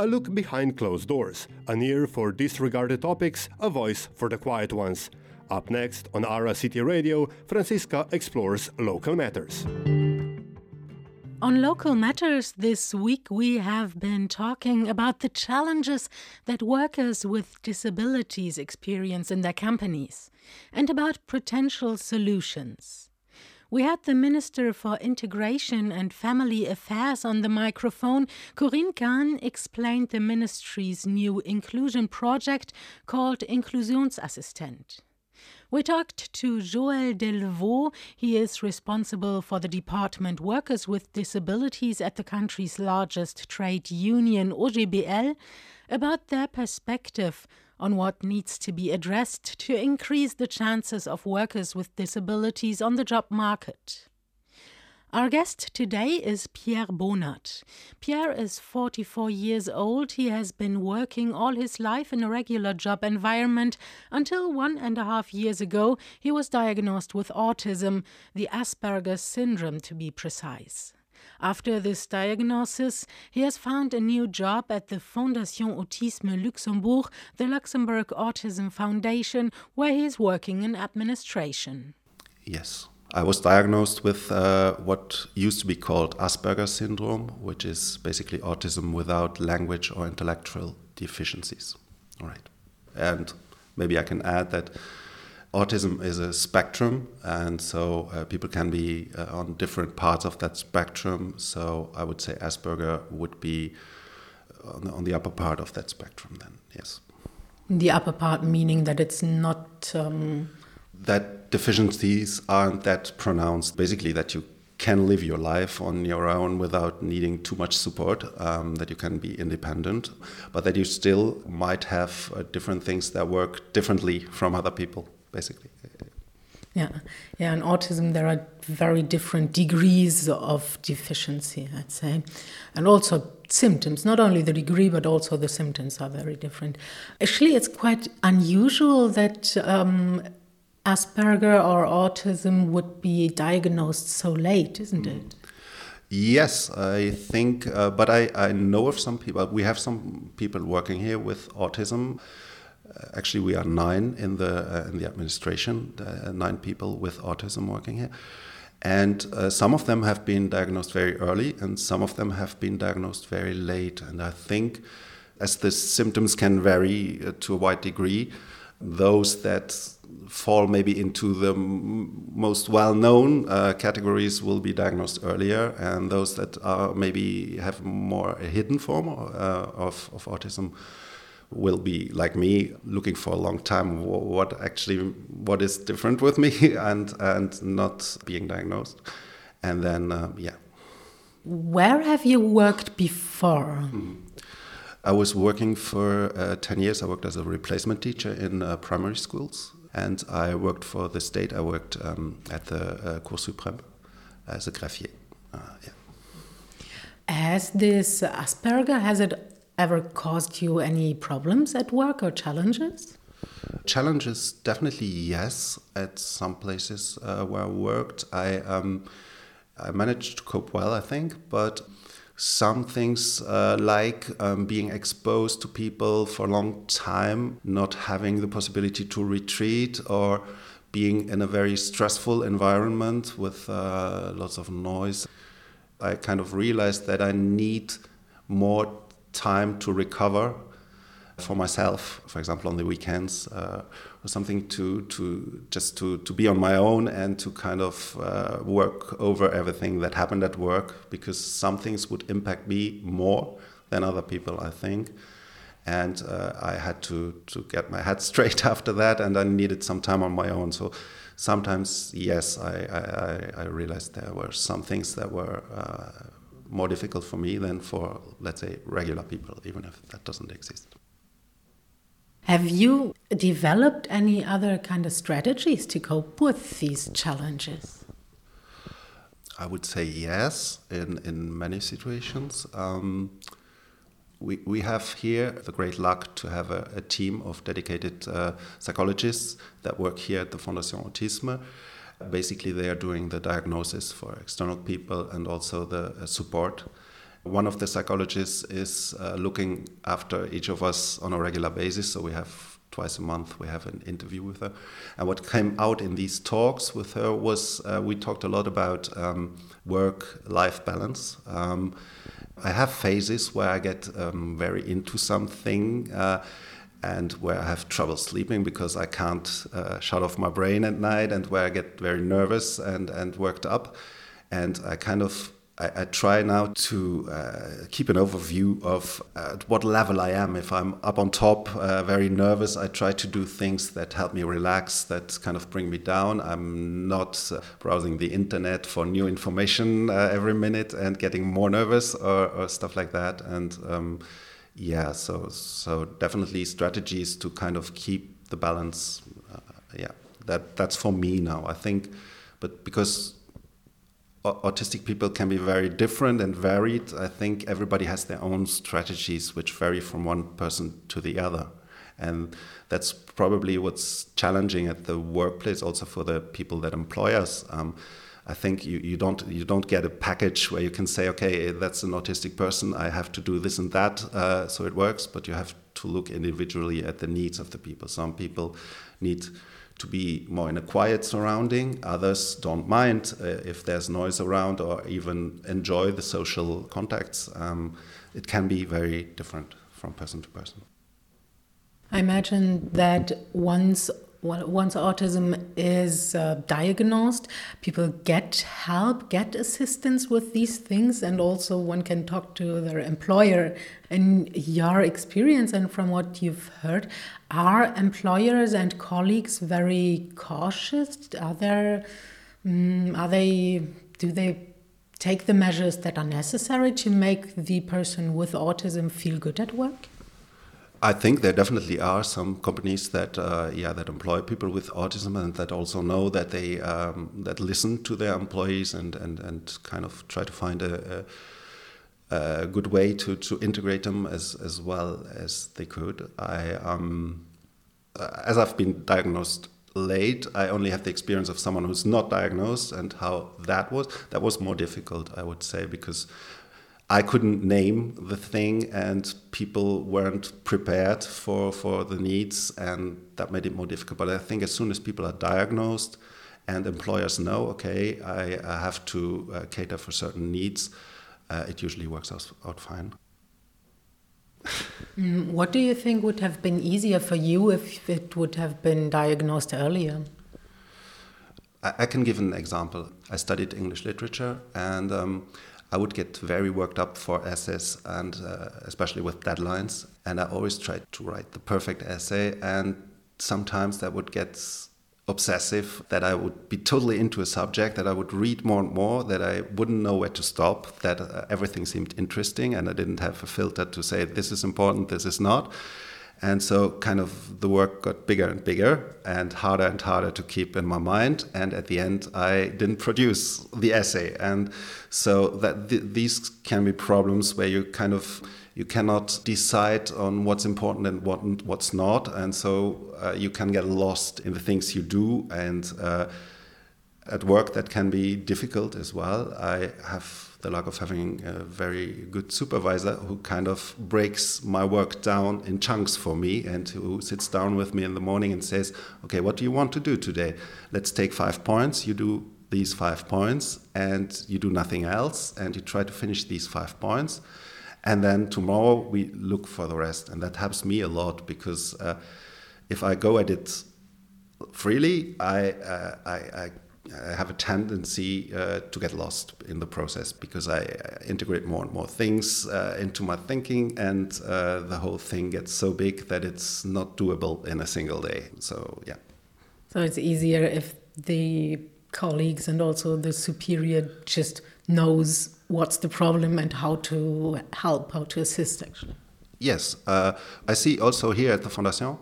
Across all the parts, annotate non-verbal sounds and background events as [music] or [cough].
a look behind closed doors, an ear for disregarded topics, a voice for the quiet ones. Up next on Ara City Radio, Franziska explores local matters. On Local Matters this week, we have been talking about the challenges that workers with disabilities experience in their companies and about potential solutions. We had the Minister for Integration and Family Affairs on the microphone. Corinne Cahen explained the ministry's new inclusion project called Inklusionsassistent. We talked to Joël Delvaux. He is responsible for the department Workers with Disabilities at the country's largest trade union, OGBL, about their perspective on what needs to be addressed to increase the chances of workers with disabilities on the job market. Our guest today is Pierre Bohnert. Pierre is 44 years old. He has been working all his life in a regular job environment until one and a half years ago he was diagnosed with autism, the Asperger's syndrome to be precise. After this diagnosis, he has found a new job at the Fondation Autisme Luxembourg, the Luxembourg Autism Foundation, where he is working in administration. Yes. I was diagnosed with uh, what used to be called Asperger's syndrome, which is basically autism without language or intellectual deficiencies. All right. And maybe I can add that autism is a spectrum, and so uh, people can be uh, on different parts of that spectrum. So I would say Asperger would be on the, on the upper part of that spectrum, then, yes. The upper part meaning that it's not. Um that deficiencies aren't that pronounced. Basically, that you can live your life on your own without needing too much support, um, that you can be independent, but that you still might have uh, different things that work differently from other people, basically. Yeah, yeah. In autism, there are very different degrees of deficiency, I'd say, and also symptoms. Not only the degree, but also the symptoms are very different. Actually, it's quite unusual that um, Asperger or autism would be diagnosed so late, isn't it? Yes, I think, uh, but I, I know of some people. We have some people working here with autism. Uh, actually, we are nine in the uh, in the administration. Uh, nine people with autism working here, and uh, some of them have been diagnosed very early, and some of them have been diagnosed very late. And I think, as the symptoms can vary uh, to a wide degree, those that fall maybe into the most well-known uh, categories will be diagnosed earlier, and those that are maybe have more a hidden form of, of autism will be like me looking for a long time what actually what is different with me [laughs] and and not being diagnosed and then uh, yeah where have you worked before mm. I was working for uh, 10 years. I worked as a replacement teacher in uh, primary schools and I worked for the state. I worked um, at the uh, Cour suprême as a greffier. Uh, yeah. Has this Asperger has it ever caused you any problems at work or challenges? Challenges, definitely yes. At some places uh, where I worked, I um, I managed to cope well, I think, but some things uh, like um, being exposed to people for a long time, not having the possibility to retreat, or being in a very stressful environment with uh, lots of noise. I kind of realized that I need more time to recover for myself, for example, on the weekends, uh, or something to, to just to, to be on my own and to kind of uh, work over everything that happened at work because some things would impact me more than other people, I think. And uh, I had to, to get my head [laughs] straight after that, and I needed some time on my own. So sometimes, yes, I, I, I realized there were some things that were uh, more difficult for me than for, let's say, regular people, even if that doesn't exist. Have you developed any other kind of strategies to cope with these challenges? I would say yes, in, in many situations. Um, we, we have here the great luck to have a, a team of dedicated uh, psychologists that work here at the Fondation Autisme. Basically, they are doing the diagnosis for external people and also the uh, support One of the psychologists is uh, looking after each of us on a regular basis, so we have twice a month we have an interview with her. And what came out in these talks with her was uh, we talked a lot about um, work-life balance. Um, I have phases where I get um, very into something. Uh, and where I have trouble sleeping because I can't uh, shut off my brain at night, and where I get very nervous and, and worked up. And I kind of I, I try now to uh, keep an overview of at what level I am. If I'm up on top, uh, very nervous, I try to do things that help me relax, that kind of bring me down. I'm not uh, browsing the internet for new information uh, every minute and getting more nervous or, or stuff like that. And um, yeah, so so definitely strategies to kind of keep the balance. Uh, yeah, that that's for me now. I think, but because autistic people can be very different and varied. I think everybody has their own strategies which vary from one person to the other. And that's probably what's challenging at the workplace, also for the people that employ us. Um, I think you, you don't you don't get a package where you can say, okay, that's an autistic person. I have to do this and that, uh, so it works. But you have to look individually at the needs of the people. Some people need to be more in a quiet surrounding. Others don't mind uh, if there's noise around or even enjoy the social contacts. Um, it can be very different from person to person. I imagine that once once autism is uh, diagnosed, people get help, get assistance with these things, and also one can talk to their employer. In your experience and from what you've heard, are employers and colleagues very cautious? Are there, um, are they, do they take the measures that are necessary to make the person with autism feel good at work? I think there definitely are some companies that uh, yeah that employ people with autism and that also know that they um, that listen to their employees and, and, and kind of try to find a, a, a, good way to, to integrate them as, as well as they could. I um, as I've been diagnosed late, I only have the experience of someone who's not diagnosed and how that was. That was more difficult, I would say, because I couldn't name the thing, and people weren't prepared for, for the needs, and that made it more difficult. But I think as soon as people are diagnosed and employers know, okay, I, I have to uh, cater for certain needs, uh, it usually works out, out fine. [laughs] Mm, what do you think would have been easier for you if it would have been diagnosed earlier? I, I can give an example. I studied English literature, and um, I would get very worked up for essays and uh, especially with deadlines. And I always tried to write the perfect essay. And sometimes that would get obsessive, that I would be totally into a subject, that I would read more and more, that I wouldn't know where to stop, that uh, everything seemed interesting. And I didn't have a filter to say, this is important, this is not. And so, kind of, the work got bigger and bigger and harder and harder to keep in my mind. And at the end, I didn't produce the essay. And so, that th- these can be problems where you kind of you cannot decide on what's important and what what's not, and so uh, you can get lost in the things you do. And uh, at work, that can be difficult as well. I have the luck of having a very good supervisor who kind of breaks my work down in chunks for me and who sits down with me in the morning and says, Okay, what do you want to do today? Let's take five points. You do these five points and you do nothing else and you try to finish these five points. And then tomorrow we look for the rest. And that helps me a lot because uh, if I go at it freely, I, uh, I, I I have a tendency uh, to get lost in the process because I integrate more and more things uh, into my thinking, and uh, the whole thing gets so big that it's not doable in a single day. So, yeah. So, it's easier if the colleagues and also the superior just knows what's the problem and how to help, how to assist, actually. Yes. Uh, I see also here at the Fondation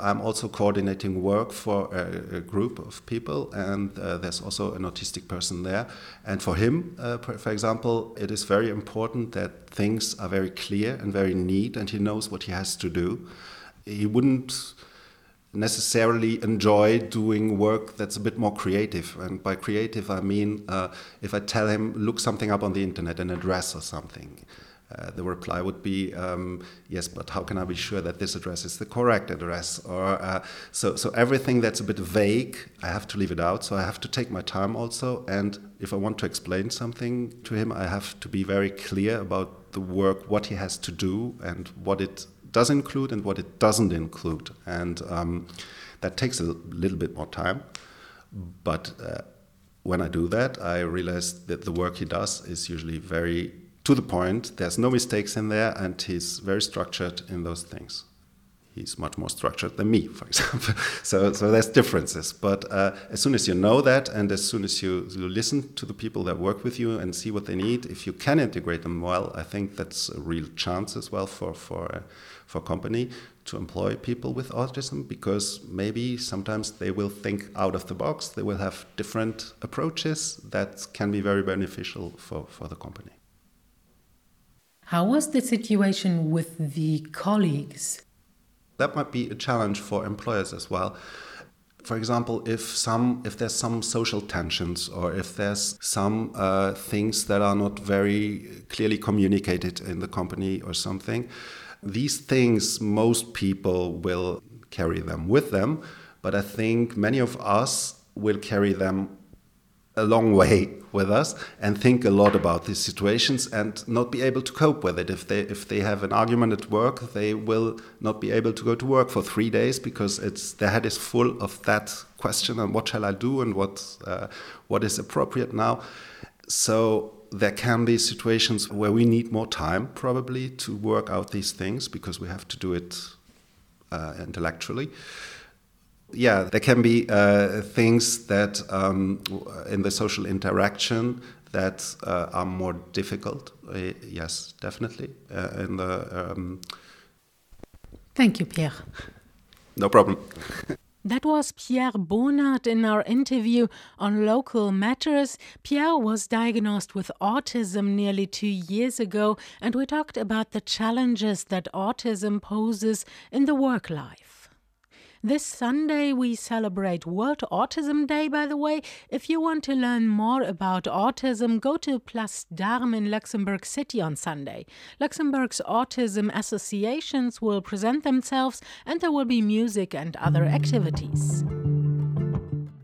I'm also coordinating work for a, a group of people, and uh, there's also an autistic person there. And for him, uh, for example, it is very important that things are very clear and very neat, and he knows what he has to do. He wouldn't necessarily enjoy doing work that's a bit more creative. And by creative, I mean uh, if I tell him, look something up on the internet, an address or something. Uh, the reply would be um, yes, but how can I be sure that this address is the correct address? Or uh, so, so everything that's a bit vague, I have to leave it out. So I have to take my time also. And if I want to explain something to him, I have to be very clear about the work, what he has to do, and what it does include and what it doesn't include. And um, that takes a little bit more time. But uh, when I do that, I realize that the work he does is usually very to the point. There's no mistakes in there, and he's very structured in those things. He's much more structured than me, for [laughs] example. so, so there's differences. But uh, as soon as you know that, and as soon as you, you listen to the people that work with you and see what they need, if you can integrate them well, I think that's a real chance as well for for uh, for company to employ people with autism because maybe sometimes they will think out of the box. They will have different approaches that can be very beneficial for, for the company. How was the situation with the colleagues? That might be a challenge for employers as well. For example, if some if there's some social tensions or if there's some uh, things that are not very clearly communicated in the company or something, these things, most people will carry them with them, but I think many of us will carry them a long way with us and think a lot about these situations and not be able to cope with it. If they if they have an argument at work, they will not be able to go to work for three days because it's their head is full of that question and what shall I do and what uh, what is appropriate now. So there can be situations where we need more time probably to work out these things because we have to do it uh, intellectually. Yeah, there can be uh, things that um, in the social interaction that uh, are more difficult. Uh, yes, definitely. Uh, in the um... Thank you, Pierre. No problem. [laughs] That was Pierre Bohnert in our interview on local matters. Pierre was diagnosed with autism nearly two years ago, and we talked about the challenges that autism poses in the work life. This Sunday, we celebrate World Autism Day, by the way. If you want to learn more about autism, go to Place d'Armes in Luxembourg City on Sunday. Luxembourg's autism associations will present themselves, and there will be music and other activities.